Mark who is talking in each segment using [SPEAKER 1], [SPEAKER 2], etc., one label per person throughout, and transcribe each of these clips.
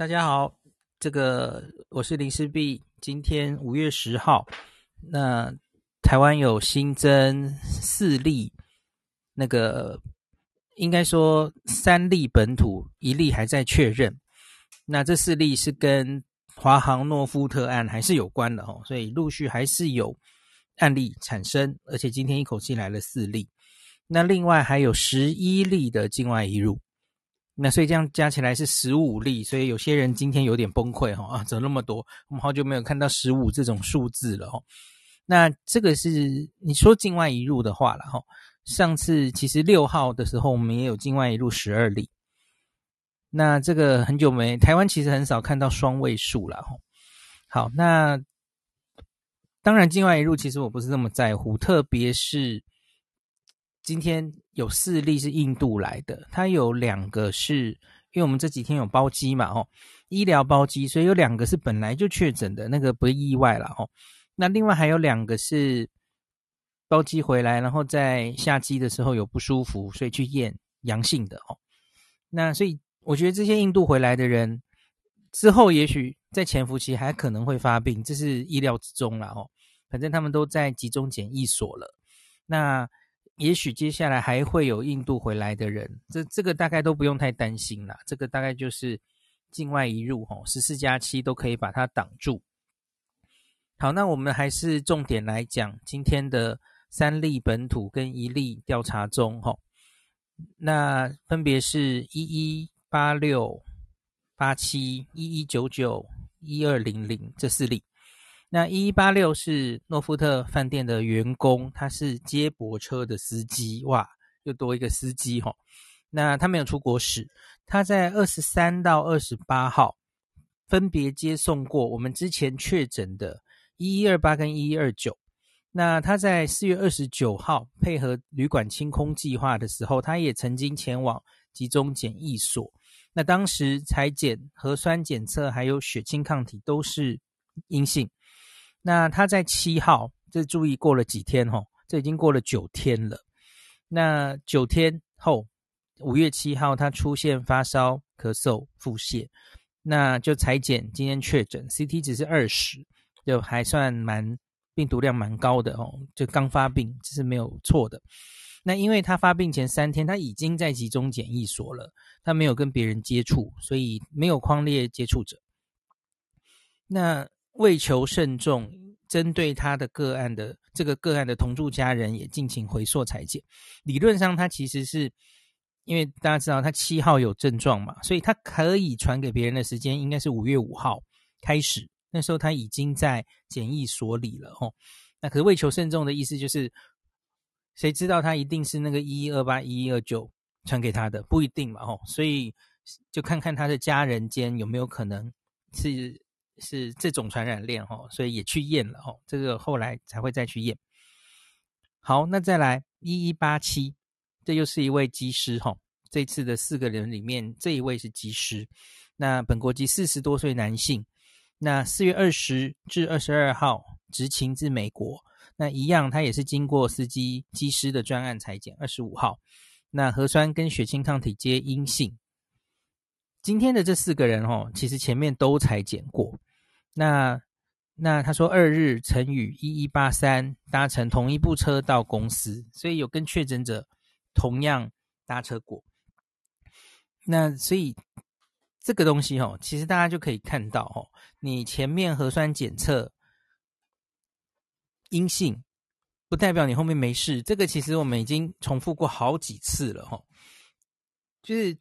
[SPEAKER 1] 大家好，这个我是林氏璧。今天五月十号，那台湾有新增四例，那个应该说三例本土，一例还在确认。那这四例是跟华航诺富特案还是有关的哦，所以陆续还是有案例产生，而且今天一口气来了四例。那另外还有十一例的境外移入。那所以这样加起来是十五例，所以有些人今天有点崩溃哈啊，怎么那么多？我们好久没有看到十五这种数字了哈。那这个是你说境外移入的话了哈。上次其实六号的时候我们也有境外移入十二例。那这个很久没，台湾其实很少看到双位数了哈。好，那当然境外移入其实我不是那么在乎，特别是。今天有四例是印度来的，他有两个是因为我们这几天有包机嘛，哦，医疗包机，所以有两个是本来就确诊的，那个不意外了，哦。那另外还有两个是包机回来，然后在下机的时候有不舒服，所以去验阳性的，哦。那所以我觉得这些印度回来的人之后，也许在潜伏期还可能会发病，这是意料之中了，哦。反正他们都在集中检疫所了，那。也许接下来还会有印度回来的人，这这个大概都不用太担心啦。这个大概就是境外移入，吼，十四加七都可以把它挡住。好，那我们还是重点来讲今天的三例本土跟一例调查中，吼，那分别是一一八六八七一一九九一二零零这四例。那一一八六是诺富特饭店的员工，他是接驳车的司机，哇，又多一个司机齁。那他没有出国史，他在二十三到二十八号分别接送过我们之前确诊的一一二八跟一一二九。那他在四月二十九号配合旅馆清空计划的时候，他也曾经前往集中检疫所。那当时采检核酸检测还有血清抗体都是阴性。那他在七号，这注意过了几天哦，这已经过了九天了。那九天后，五月七号他出现发烧、咳嗽、腹泻，那就采检，今天确诊，CT 值是二十，就还算蛮病毒量蛮高的哦，就刚发病，这是没有错的。那因为他发病前三天他已经在集中检疫所了，他没有跟别人接触，所以没有框列接触者。那为求慎重，针对他的个案的这个个案的同住家人也进行回溯裁剪。理论上，他其实是因为大家知道他七号有症状嘛，所以他可以传给别人的时间应该是五月五号开始。那时候他已经在检疫所里了哦。那可是为求慎重的意思就是，谁知道他一定是那个一一二八一一二九传给他的？不一定嘛哦。所以就看看他的家人间有没有可能是。是这种传染链哈，所以也去验了哈，这个后来才会再去验。好，那再来一一八七，这又是一位机师哈，这次的四个人里面这一位是机师，那本国籍四十多岁男性，那四月二十至二十二号执勤至美国，那一样他也是经过司机机师的专案裁剪，二十五号，那核酸跟血清抗体皆阴性。今天的这四个人哈，其实前面都裁剪过。那那他说，二日曾与一一八三搭乘同一部车到公司，所以有跟确诊者同样搭车过。那所以这个东西哦，其实大家就可以看到哦，你前面核酸检测阴性，不代表你后面没事。这个其实我们已经重复过好几次了哈，就是。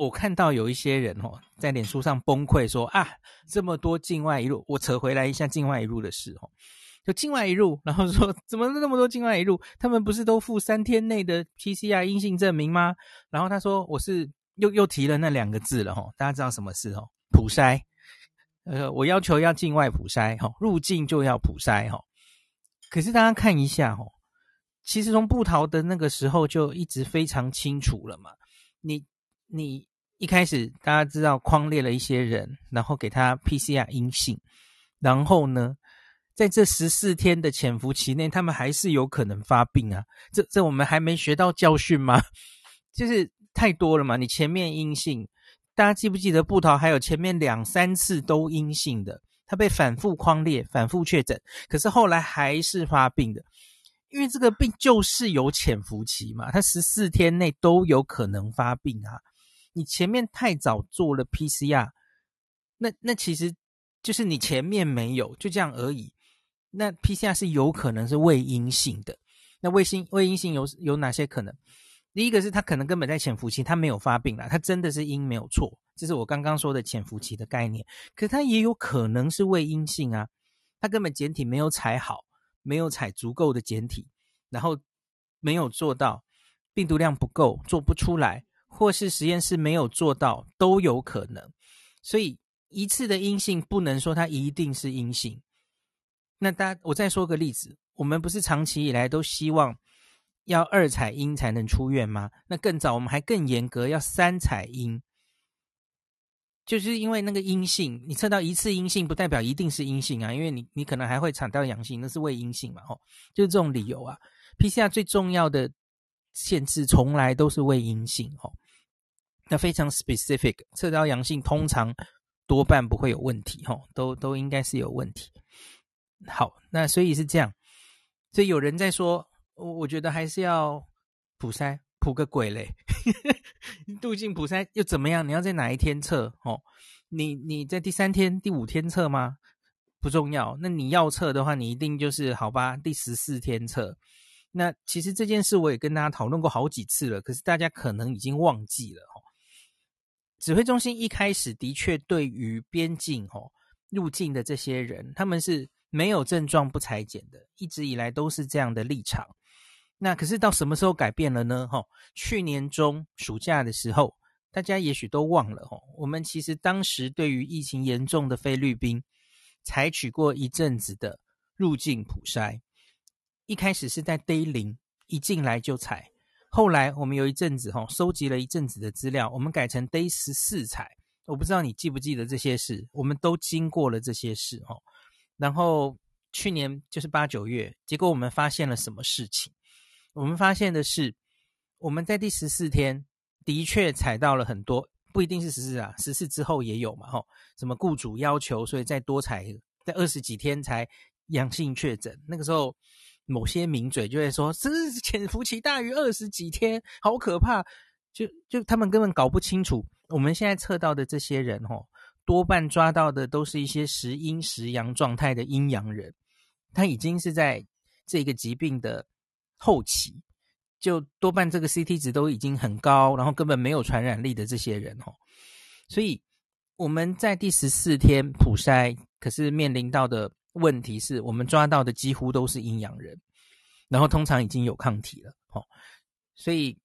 [SPEAKER 1] 我看到有一些人哦，在脸书上崩溃说啊，这么多境外一路，我扯回来一下境外一路的事哦，就境外一路，然后说怎么那么多境外一路？他们不是都附三天内的 PCR 阴性证明吗？然后他说我是又又提了那两个字了哈，大家知道什么事哦？普筛，呃，我要求要境外普筛哈，入境就要普筛哈。可是大家看一下哦，其实从布桃的那个时候就一直非常清楚了嘛，你。你一开始大家知道框列了一些人，然后给他 PCR 阴性，然后呢，在这十四天的潜伏期内，他们还是有可能发病啊。这这我们还没学到教训吗？就是太多了嘛。你前面阴性，大家记不记得布桃还有前面两三次都阴性的，他被反复框列、反复确诊，可是后来还是发病的，因为这个病就是有潜伏期嘛，他十四天内都有可能发病啊。你前面太早做了 PCR，那那其实就是你前面没有，就这样而已。那 PCR 是有可能是伪阴性的。那伪性伪阴性有有哪些可能？第一个是他可能根本在潜伏期，他没有发病啦，他真的是阴没有错，这是我刚刚说的潜伏期的概念。可他也有可能是伪阴性啊，他根本检体没有采好，没有采足够的检体，然后没有做到病毒量不够，做不出来，或是实验室没有做到，都有可能。所以一次的阴性不能说它一定是阴性。那大家，我再说个例子，我们不是长期以来都希望。要二采阴才能出院吗？那更早，我们还更严格，要三采阴，就是因为那个阴性，你测到一次阴性，不代表一定是阴性啊，因为你你可能还会产到阳性，那是未阴性嘛，吼，就是这种理由啊。PCR 最重要的限制，从来都是未阴性，吼，那非常 specific，测到阳性，通常多半不会有问题，吼，都都应该是有问题。好，那所以是这样，所以有人在说。我我觉得还是要普筛，普个鬼嘞！入境普筛又怎么样？你要在哪一天测？哦，你你在第三天、第五天测吗？不重要。那你要测的话，你一定就是好吧？第十四天测。那其实这件事我也跟大家讨论过好几次了，可是大家可能已经忘记了。哦，指挥中心一开始的确对于边境哦入境的这些人，他们是没有症状不裁检的，一直以来都是这样的立场。那可是到什么时候改变了呢？哈，去年中暑假的时候，大家也许都忘了哈。我们其实当时对于疫情严重的菲律宾，采取过一阵子的入境普筛。一开始是在 day 零一进来就采，后来我们有一阵子哈，收集了一阵子的资料，我们改成 day 十四采。我不知道你记不记得这些事，我们都经过了这些事哈。然后去年就是八九月，结果我们发现了什么事情？我们发现的是，我们在第十四天的确采到了很多，不一定是十四啊，十四之后也有嘛，吼，什么雇主要求，所以再多采，在二十几天才阳性确诊。那个时候，某些名嘴就会说，是潜伏期大于二十几天，好可怕。就就他们根本搞不清楚，我们现在测到的这些人，哦，多半抓到的都是一些时阴时阳状态的阴阳人，他已经是在这个疾病的。后期就多半这个 CT 值都已经很高，然后根本没有传染力的这些人哦，所以我们在第十四天普筛，可是面临到的问题是我们抓到的几乎都是阴阳人，然后通常已经有抗体了哦，所以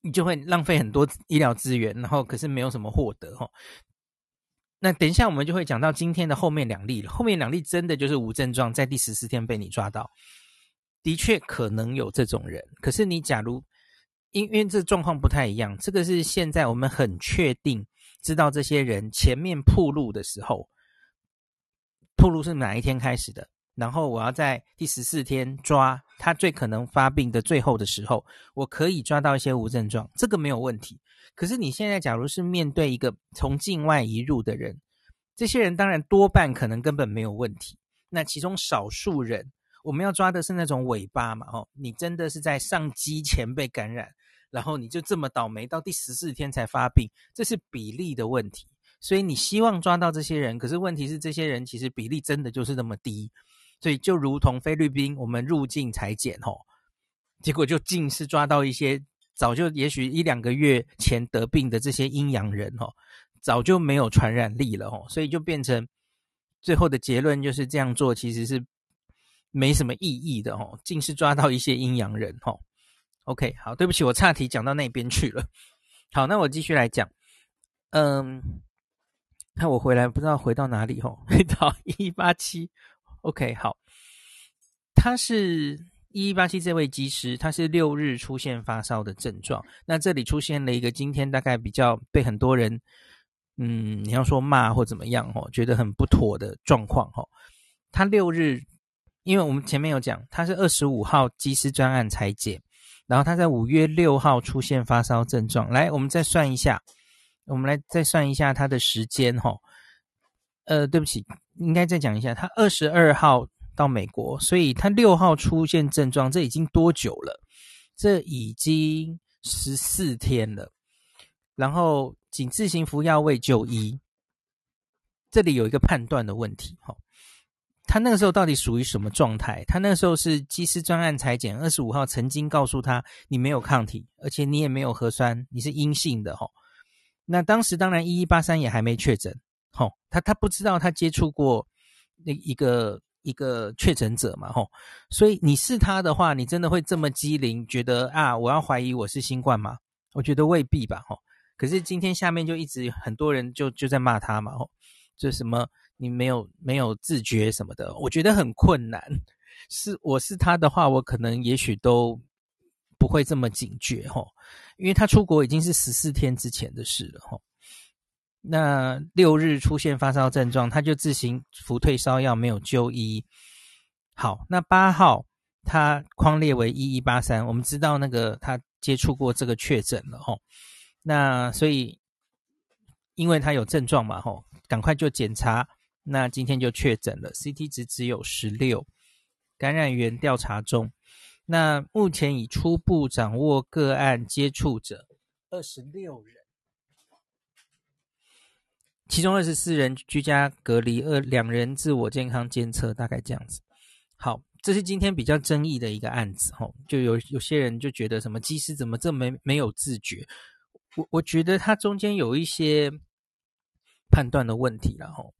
[SPEAKER 1] 你就会浪费很多医疗资源，然后可是没有什么获得哦。那等一下我们就会讲到今天的后面两例了，后面两例真的就是无症状，在第十四天被你抓到。的确可能有这种人，可是你假如因因为这状况不太一样，这个是现在我们很确定知道这些人前面铺路的时候，吐露是哪一天开始的，然后我要在第十四天抓他最可能发病的最后的时候，我可以抓到一些无症状，这个没有问题。可是你现在假如是面对一个从境外移入的人，这些人当然多半可能根本没有问题，那其中少数人。我们要抓的是那种尾巴嘛，哦，你真的是在上机前被感染，然后你就这么倒霉，到第十四天才发病，这是比例的问题。所以你希望抓到这些人，可是问题是这些人其实比例真的就是那么低，所以就如同菲律宾我们入境裁剪，吼，结果就尽是抓到一些早就也许一两个月前得病的这些阴阳人，吼，早就没有传染力了，吼，所以就变成最后的结论就是这样做其实是。没什么意义的哦，尽是抓到一些阴阳人哦。OK，好，对不起，我岔题讲到那边去了。好，那我继续来讲。嗯，那我回来不知道回到哪里哦，回到一 一八七。OK，好，他是一一八七这位机师，他是六日出现发烧的症状。那这里出现了一个今天大概比较被很多人，嗯，你要说骂或怎么样哦，觉得很不妥的状况哦。他六日。因为我们前面有讲，他是二十五号机师专案采检，然后他在五月六号出现发烧症状。来，我们再算一下，我们来再算一下他的时间哈。呃，对不起，应该再讲一下，他二十二号到美国，所以他六号出现症状，这已经多久了？这已经十四天了。然后仅自行服药未就医，这里有一个判断的问题哈。他那个时候到底属于什么状态？他那个时候是机师专案采检，二十五号曾经告诉他你没有抗体，而且你也没有核酸，你是阴性的哈。那当时当然一一八三也还没确诊，吼，他他不知道他接触过那一个一个确诊者嘛，吼，所以你是他的话，你真的会这么机灵，觉得啊，我要怀疑我是新冠吗？我觉得未必吧，吼。可是今天下面就一直很多人就就在骂他嘛，吼，就什么。你没有没有自觉什么的，我觉得很困难。是我是他的话，我可能也许都不会这么警觉吼，因为他出国已经是十四天之前的事了吼。那六日出现发烧症状，他就自行服退烧药，没有就医。好，那八号他框列为一一八三，我们知道那个他接触过这个确诊了吼。那所以因为他有症状嘛吼，赶快就检查。那今天就确诊了，CT 值只有十六，感染源调查中。那目前已初步掌握个案接触者二十六人，其中二十四人居家隔离，二两人自我健康监测，大概这样子。好，这是今天比较争议的一个案子吼，就有有些人就觉得什么机师怎么这么没没有自觉？我我觉得他中间有一些判断的问题了吼。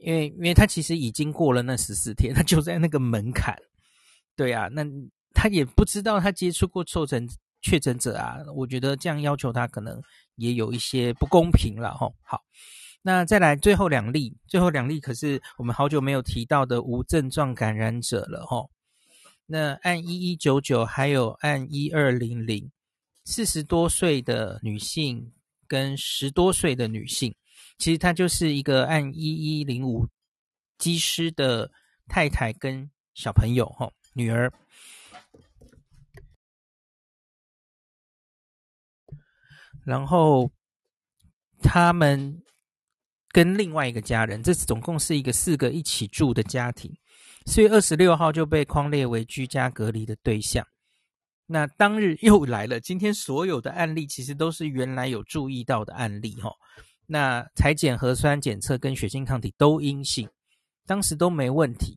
[SPEAKER 1] 因为，因为他其实已经过了那十四天，他就在那个门槛，对啊，那他也不知道他接触过受诊确诊者啊，我觉得这样要求他可能也有一些不公平了吼。好，那再来最后两例，最后两例可是我们好久没有提到的无症状感染者了吼。那按一一九九还有按一二零零，四十多岁的女性跟十多岁的女性。其实她就是一个按一一零五机师的太太跟小朋友哈女儿，然后他们跟另外一个家人，这总共是一个四个一起住的家庭。四月二十六号就被框列为居家隔离的对象。那当日又来了，今天所有的案例其实都是原来有注意到的案例哈。那采检核酸检测跟血清抗体都阴性，当时都没问题。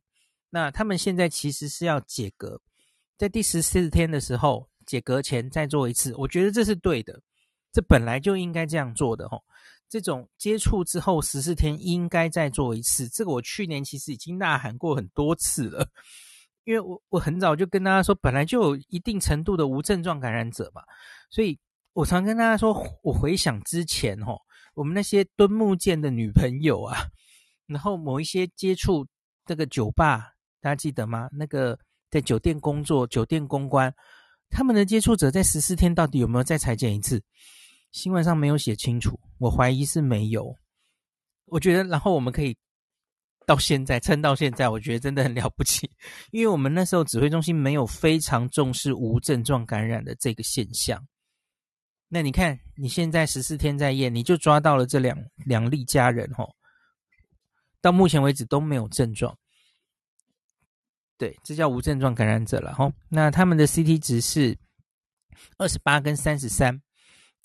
[SPEAKER 1] 那他们现在其实是要解隔，在第十四天的时候解隔前再做一次，我觉得这是对的，这本来就应该这样做的吼。这种接触之后十四天应该再做一次，这个我去年其实已经呐喊过很多次了，因为我我很早就跟大家说，本来就有一定程度的无症状感染者嘛，所以我常跟大家说，我回想之前吼。我们那些蹲木剑的女朋友啊，然后某一些接触这个酒吧，大家记得吗？那个在酒店工作、酒店公关，他们的接触者在十四天到底有没有再裁剪一次？新闻上没有写清楚，我怀疑是没有。我觉得，然后我们可以到现在撑到现在，我觉得真的很了不起，因为我们那时候指挥中心没有非常重视无症状感染的这个现象。那你看，你现在十四天在验，你就抓到了这两两例家人哦，到目前为止都没有症状，对，这叫无症状感染者了吼。那他们的 CT 值是二十八跟三十三，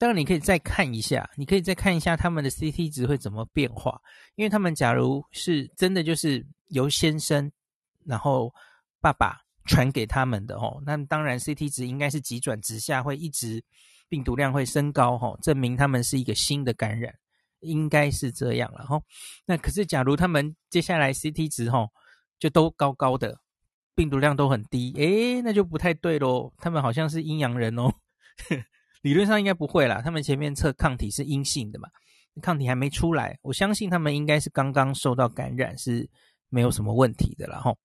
[SPEAKER 1] 当然你可以再看一下，你可以再看一下他们的 CT 值会怎么变化，因为他们假如是真的就是由先生然后爸爸传给他们的哦，那当然 CT 值应该是急转直下，会一直。病毒量会升高，哈，证明他们是一个新的感染，应该是这样了，哈。那可是，假如他们接下来 CT 值，哈，就都高高的，病毒量都很低，诶，那就不太对喽。他们好像是阴阳人哦，理论上应该不会啦。他们前面测抗体是阴性的嘛，抗体还没出来，我相信他们应该是刚刚受到感染，是没有什么问题的了，哈。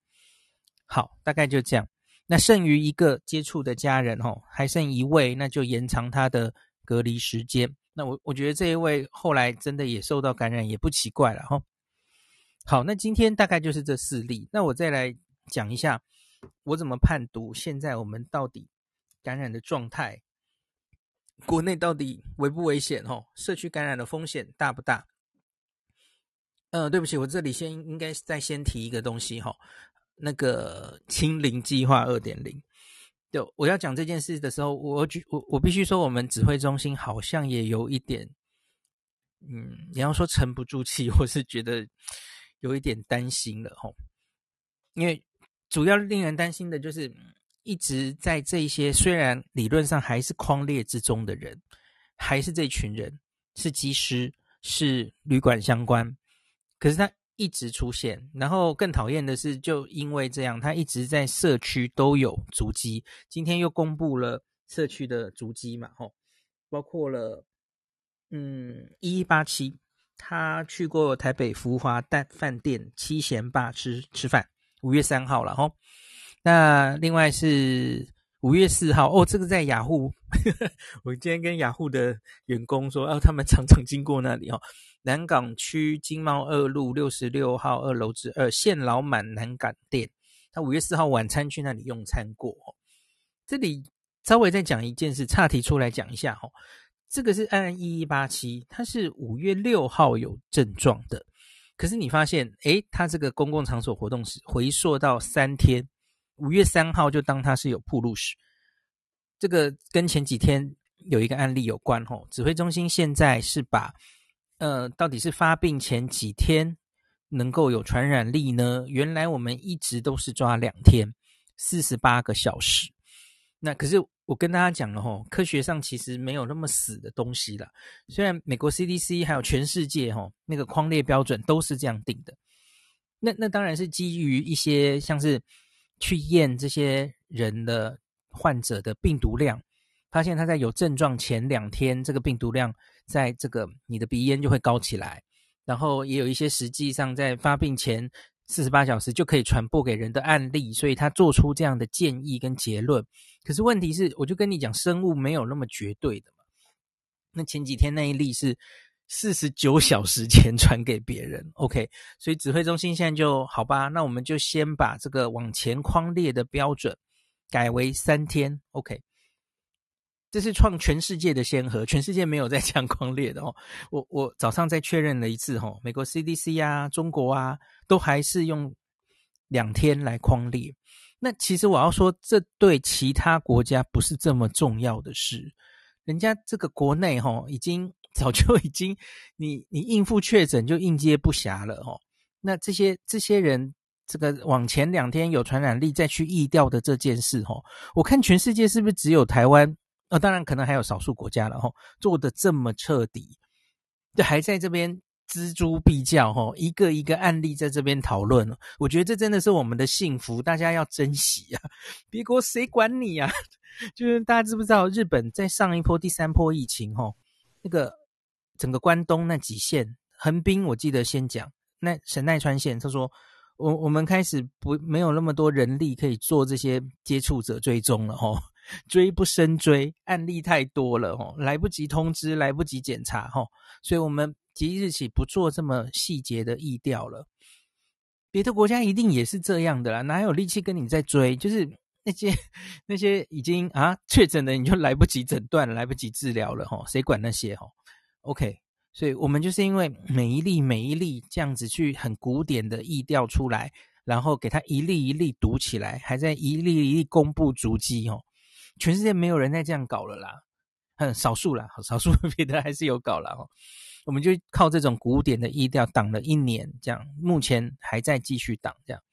[SPEAKER 1] 好，大概就这样。那剩余一个接触的家人吼，还剩一位，那就延长他的隔离时间。那我我觉得这一位后来真的也受到感染，也不奇怪了哈。好，那今天大概就是这四例。那我再来讲一下，我怎么判读现在我们到底感染的状态国内到底危不危险？哦，社区感染的风险大不大？呃，对不起，我这里先应该再先提一个东西哈，那个清零计划二点零。就我要讲这件事的时候，我举我我必须说，我们指挥中心好像也有一点，嗯，你要说沉不住气，或是觉得有一点担心了哈。因为主要令人担心的就是，一直在这些虽然理论上还是匡列之中的人，还是这群人，是机师，是旅馆相关。可是他一直出现，然后更讨厌的是，就因为这样，他一直在社区都有足迹。今天又公布了社区的足迹嘛，吼，包括了，嗯，一一八七，他去过台北福华蛋饭店七贤吧吃吃饭，五月三号了，吼。那另外是五月四号，哦，这个在雅虎，我今天跟雅虎的员工说，哦，他们常常经过那里，哦。南港区经贸二路六十六号二楼之二现老满南港店，他五月四号晚餐去那里用餐过。这里稍微再讲一件事，岔题出来讲一下哈。这个是按一一八七，他是五月六号有症状的，可是你发现，诶，他这个公共场所活动是回溯到三天，五月三号就当他是有暴露史，这个跟前几天有一个案例有关吼。指挥中心现在是把。呃，到底是发病前几天能够有传染力呢？原来我们一直都是抓两天，四十八个小时。那可是我跟大家讲了吼，科学上其实没有那么死的东西啦。虽然美国 CDC 还有全世界吼那个框列标准都是这样定的，那那当然是基于一些像是去验这些人的患者的病毒量，发现他在有症状前两天这个病毒量。在这个你的鼻烟就会高起来，然后也有一些实际上在发病前四十八小时就可以传播给人的案例，所以他做出这样的建议跟结论。可是问题是，我就跟你讲，生物没有那么绝对的嘛。那前几天那一例是四十九 小时前传给别人，OK，所以指挥中心现在就好吧，那我们就先把这个往前框列的标准改为三天，OK。这是创全世界的先河，全世界没有在这样匡列的哦。我我早上再确认了一次哦，美国 CDC 啊，中国啊，都还是用两天来框列。那其实我要说，这对其他国家不是这么重要的事。人家这个国内哈，已经早就已经你你应付确诊就应接不暇了哦。那这些这些人，这个往前两天有传染力再去疫调的这件事哈，我看全世界是不是只有台湾？呃、哦，当然可能还有少数国家了哈，做的这么彻底，就还在这边锱铢必较哈，一个一个案例在这边讨论，我觉得这真的是我们的幸福，大家要珍惜啊！别国谁管你啊？就是大家知不知道，日本在上一波第三波疫情哈，那个整个关东那几县，横滨我记得先讲，那神奈川县，他说我我们开始不没有那么多人力可以做这些接触者追踪了吼。追不胜追，案例太多了吼，来不及通知，来不及检查吼，所以我们即日起不做这么细节的疫调了。别的国家一定也是这样的啦，哪有力气跟你在追？就是那些那些已经啊确诊的，你就来不及诊断，来不及治疗了吼，谁管那些吼？OK，所以我们就是因为每一例每一例这样子去很古典的意调出来，然后给他一例一例读起来，还在一例一例公布足迹哦。全世界没有人再这样搞了啦，很少数啦，少数别的还是有搞了哦。我们就靠这种古典的意调挡了一年，这样目前还在继续挡这样。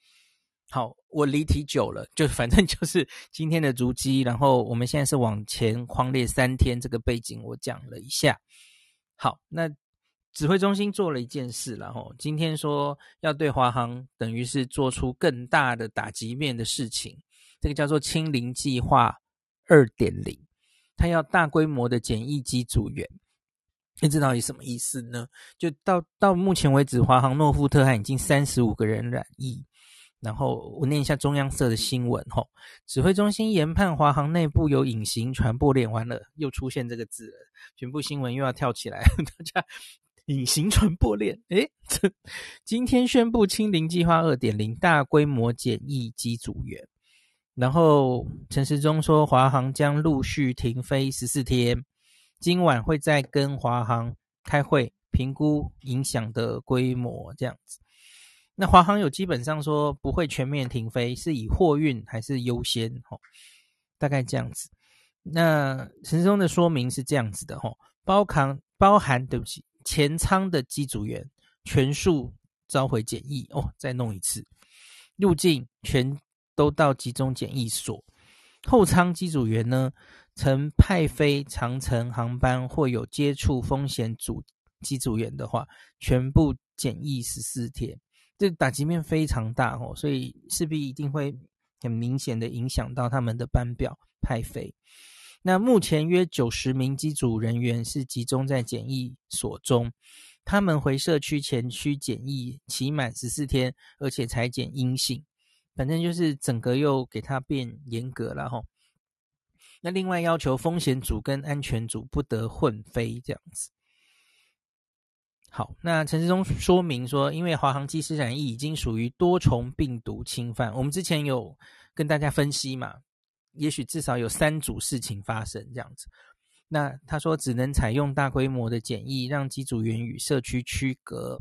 [SPEAKER 1] 好，我离题久了，就 反正就是今天的足迹，然后我们现在是往前匡列三天，这个背景我讲了一下。好，那指挥中心做了一件事，然后今天说要对华航等于是做出更大的打击面的事情，这个叫做清零计划。二点零，他要大规模的检疫机组员，那这到底什么意思呢？就到到目前为止，华航诺富特还已经三十五个人染疫。然后我念一下中央社的新闻吼，指挥中心研判华航内部有隐形传播链，完了又出现这个字了，全部新闻又要跳起来，大家隐形传播链，诶，这今天宣布清零计划二点零，大规模检疫机组员。然后陈时中说，华航将陆续停飞十四天，今晚会再跟华航开会评估影响的规模，这样子。那华航有基本上说不会全面停飞，是以货运还是优先？吼，大概这样子。那陈时中的说明是这样子的，吼，包含包含对不起，前舱的机组员全数召回检疫哦，再弄一次，入境全都到集中检疫所。后舱机组员呢，曾派飞长程航班或有接触风险组机组员的话，全部检疫十四天。这打击面非常大哦，所以势必一定会很明显的影响到他们的班表派飞。那目前约九十名机组人员是集中在检疫所中，他们回社区前需检疫期满十四天，而且采检阴性。反正就是整个又给他变严格了哈。那另外要求风险组跟安全组不得混飞这样子。好，那陈志忠说明说，因为华航机师染疫已经属于多重病毒侵犯，我们之前有跟大家分析嘛，也许至少有三组事情发生这样子。那他说只能采用大规模的检疫，让机组员与社区区隔。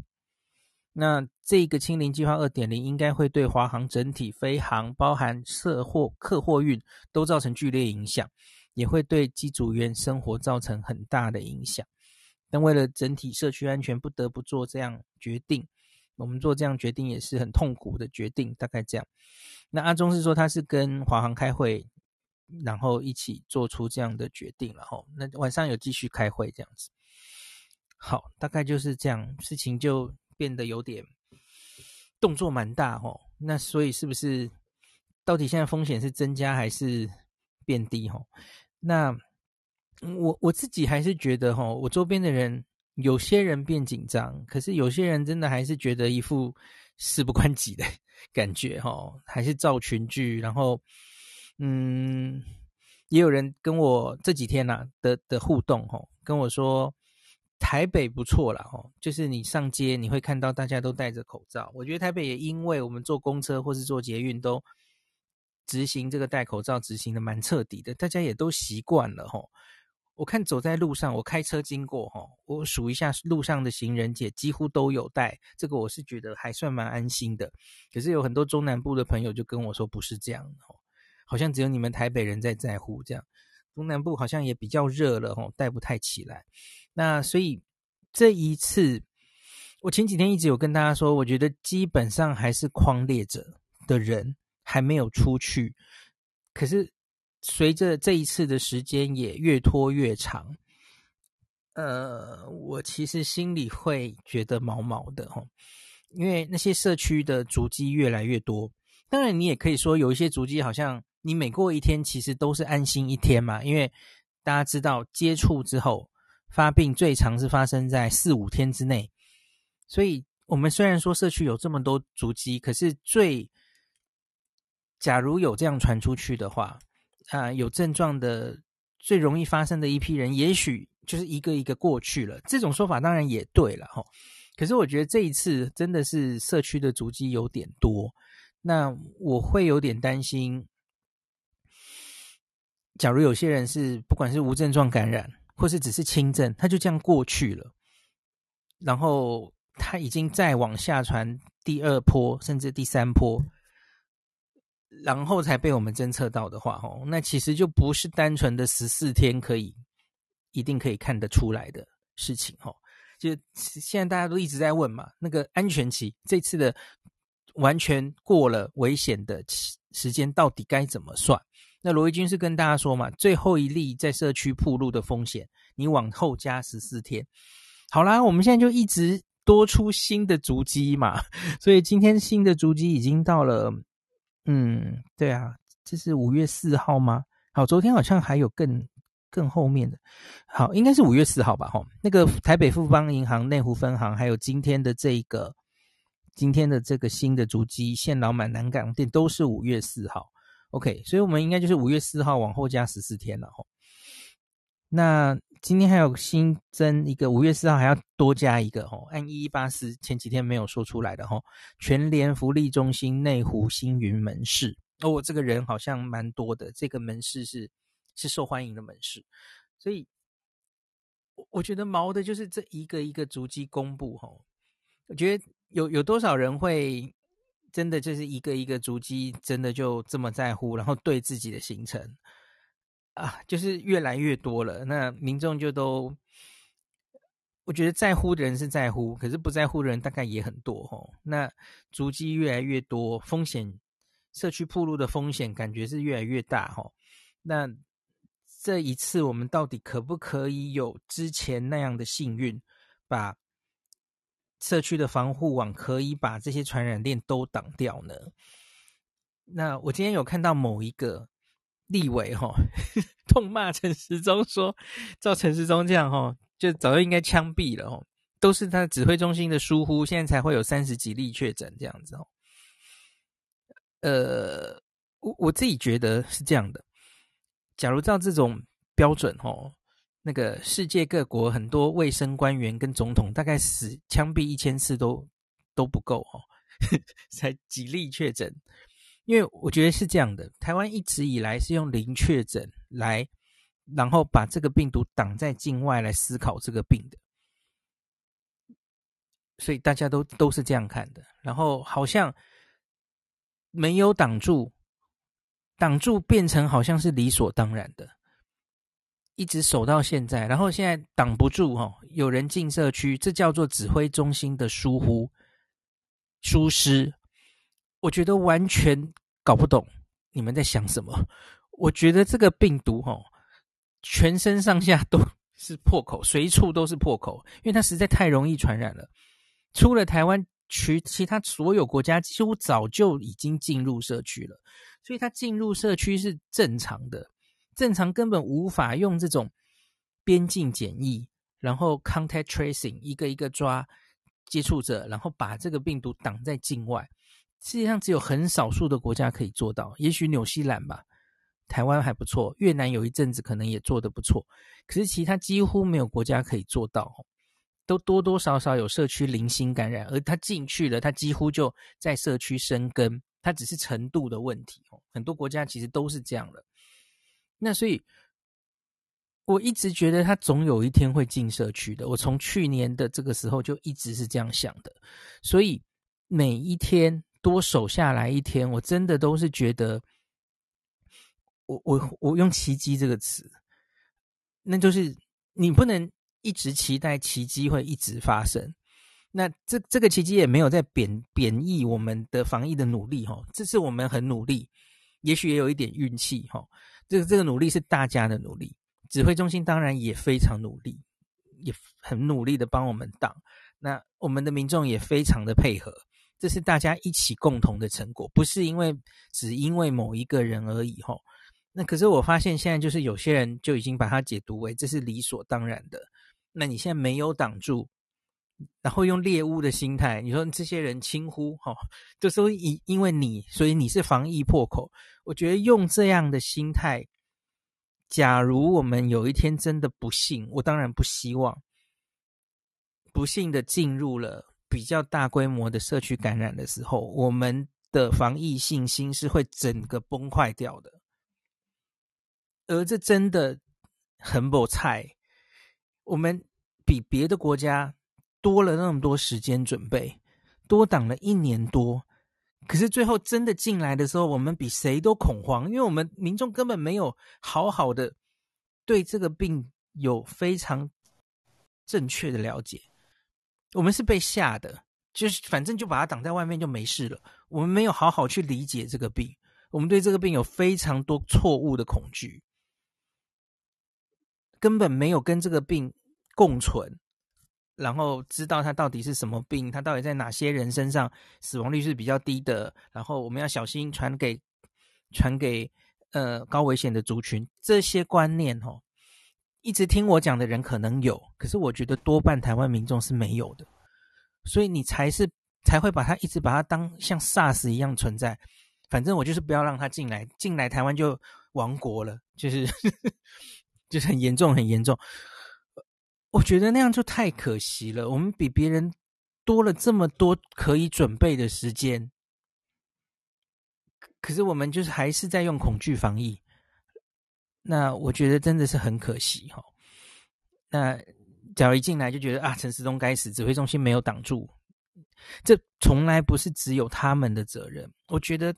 [SPEAKER 1] 那这个清零计划二点零应该会对华航整体飞航，包含社货、客货运都造成剧烈影响，也会对机组员生活造成很大的影响。但为了整体社区安全，不得不做这样决定。我们做这样决定也是很痛苦的决定，大概这样。那阿忠是说他是跟华航开会，然后一起做出这样的决定，然后那晚上有继续开会这样子。好，大概就是这样，事情就变得有点动作蛮大哦。那所以是不是到底现在风险是增加还是变低？哦，那。我我自己还是觉得哈，我周边的人有些人变紧张，可是有些人真的还是觉得一副 事不关己的 感觉哈，还是造群聚。然后，嗯，也有人跟我这几天呐、啊、的的互动哈，跟我说台北不错啦哈，就是你上街你会看到大家都戴着口罩。我觉得台北也因为我们坐公车或是坐捷运都执行这个戴口罩执行的蛮彻底的，大家也都习惯了哈。我看走在路上，我开车经过哈，我数一下路上的行人姐几乎都有戴，这个我是觉得还算蛮安心的。可是有很多中南部的朋友就跟我说不是这样哦，好像只有你们台北人在在乎这样，中南部好像也比较热了哦，戴不太起来。那所以这一次，我前几天一直有跟大家说，我觉得基本上还是框列着的人还没有出去，可是。随着这一次的时间也越拖越长，呃，我其实心里会觉得毛毛的哈，因为那些社区的足迹越来越多。当然，你也可以说有一些足迹好像你每过一天，其实都是安心一天嘛。因为大家知道接触之后发病最长是发生在四五天之内，所以我们虽然说社区有这么多足迹，可是最假如有这样传出去的话。啊、有症状的最容易发生的一批人，也许就是一个一个过去了。这种说法当然也对了哈。可是我觉得这一次真的是社区的足迹有点多，那我会有点担心。假如有些人是不管是无症状感染，或是只是轻症，他就这样过去了，然后他已经再往下传第二波，甚至第三波。然后才被我们侦测到的话，吼，那其实就不是单纯的十四天可以一定可以看得出来的事情，吼。就现在大家都一直在问嘛，那个安全期这次的完全过了危险的时间到底该怎么算？那罗毅军是跟大家说嘛，最后一例在社区暴露的风险，你往后加十四天。好啦，我们现在就一直多出新的足迹嘛，所以今天新的足迹已经到了。嗯，对啊，这是五月四号吗？好，昨天好像还有更更后面的，好，应该是五月四号吧？哈，那个台北富邦银行内湖分行，还有今天的这个今天的这个新的主机，现老满南港店都是五月四号。OK，所以我们应该就是五月四号往后加十四天了，哈。那今天还有新增一个五月四号还要多加一个哦，按一一八四前几天没有说出来的哦，全联福利中心内湖星云门市。哦，我这个人好像蛮多的，这个门市是是受欢迎的门市，所以我我觉得毛的就是这一个一个足迹公布哦。我觉得有有多少人会真的就是一个一个足迹，真的就这么在乎，然后对自己的行程？啊，就是越来越多了。那民众就都，我觉得在乎的人是在乎，可是不在乎的人大概也很多哦。那足迹越来越多，风险社区铺路的风险感觉是越来越大哦。那这一次我们到底可不可以有之前那样的幸运，把社区的防护网可以把这些传染链都挡掉呢？那我今天有看到某一个立委哈、哦，痛骂陈时中说，照陈时中这样哈、哦，就早就应该枪毙了哦，都是他指挥中心的疏忽，现在才会有三十几例确诊这样子哦。呃，我我自己觉得是这样的，假如照这种标准哦。那个世界各国很多卫生官员跟总统，大概死枪毙一千次都都不够哦，才几例确诊。因为我觉得是这样的，台湾一直以来是用零确诊来，然后把这个病毒挡在境外来思考这个病的，所以大家都都是这样看的。然后好像没有挡住，挡住变成好像是理所当然的。一直守到现在，然后现在挡不住哈，有人进社区，这叫做指挥中心的疏忽、疏失。我觉得完全搞不懂你们在想什么。我觉得这个病毒哈，全身上下都 是破口，随处都是破口，因为它实在太容易传染了。除了台湾，其其他所有国家几乎早就已经进入社区了，所以它进入社区是正常的。正常根本无法用这种边境检疫，然后 contact tracing 一个一个抓接触者，然后把这个病毒挡在境外。世界上只有很少数的国家可以做到，也许纽西兰吧，台湾还不错，越南有一阵子可能也做得不错，可是其他几乎没有国家可以做到，都多多少少有社区零星感染，而他进去了，他几乎就在社区生根，它只是程度的问题。很多国家其实都是这样了。那所以，我一直觉得他总有一天会进社区的。我从去年的这个时候就一直是这样想的。所以每一天多守下来一天，我真的都是觉得，我我我用奇迹这个词，那就是你不能一直期待奇迹会一直发生。那这这个奇迹也没有在贬贬义我们的防疫的努力哈，这是我们很努力，也许也有一点运气哈。这个这个努力是大家的努力，指挥中心当然也非常努力，也很努力的帮我们挡。那我们的民众也非常的配合，这是大家一起共同的成果，不是因为只因为某一个人而已吼。那可是我发现现在就是有些人就已经把它解读为这是理所当然的。那你现在没有挡住，然后用猎物的心态，你说这些人轻忽吼，就说因因为你，所以你是防疫破口。我觉得用这样的心态，假如我们有一天真的不幸，我当然不希望不幸的进入了比较大规模的社区感染的时候，我们的防疫信心是会整个崩坏掉的。而这真的很不菜，我们比别的国家多了那么多时间准备，多挡了一年多。可是最后真的进来的时候，我们比谁都恐慌，因为我们民众根本没有好好的对这个病有非常正确的了解，我们是被吓的，就是反正就把它挡在外面就没事了。我们没有好好去理解这个病，我们对这个病有非常多错误的恐惧，根本没有跟这个病共存。然后知道它到底是什么病，它到底在哪些人身上死亡率是比较低的，然后我们要小心传给传给呃高危险的族群，这些观念哦，一直听我讲的人可能有，可是我觉得多半台湾民众是没有的，所以你才是才会把它一直把它当像 SARS 一样存在，反正我就是不要让它进来，进来台湾就亡国了，就是 就是很严重很严重。我觉得那样就太可惜了。我们比别人多了这么多可以准备的时间，可是我们就是还是在用恐惧防疫。那我觉得真的是很可惜哈。那假如一进来就觉得啊，陈时中该死，指挥中心没有挡住，这从来不是只有他们的责任。我觉得，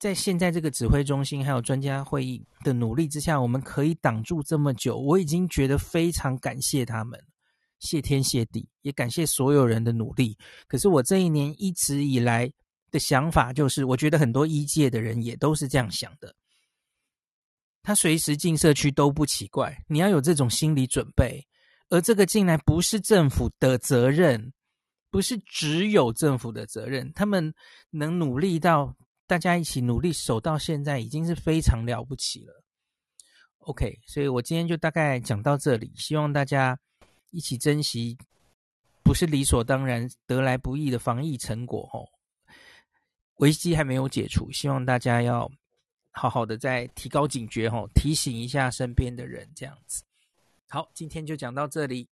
[SPEAKER 1] 在现在这个指挥中心还有专家会议的努力之下，我们可以挡住这么久，我已经觉得非常感谢他们，谢天谢地，也感谢所有人的努力。可是我这一年一直以来的想法就是，我觉得很多医界的人也都是这样想的。他随时进社区都不奇怪，你要有这种心理准备。而这个进来不是政府的责任，不是只有政府的责任。他们能努力到大家一起努力守到现在，已经是非常了不起了。OK，所以我今天就大概讲到这里，希望大家一起珍惜，不是理所当然得来不易的防疫成果哦。危机还没有解除，希望大家要。好好的再提高警觉哦，提醒一下身边的人，这样子。好，今天就讲到这里。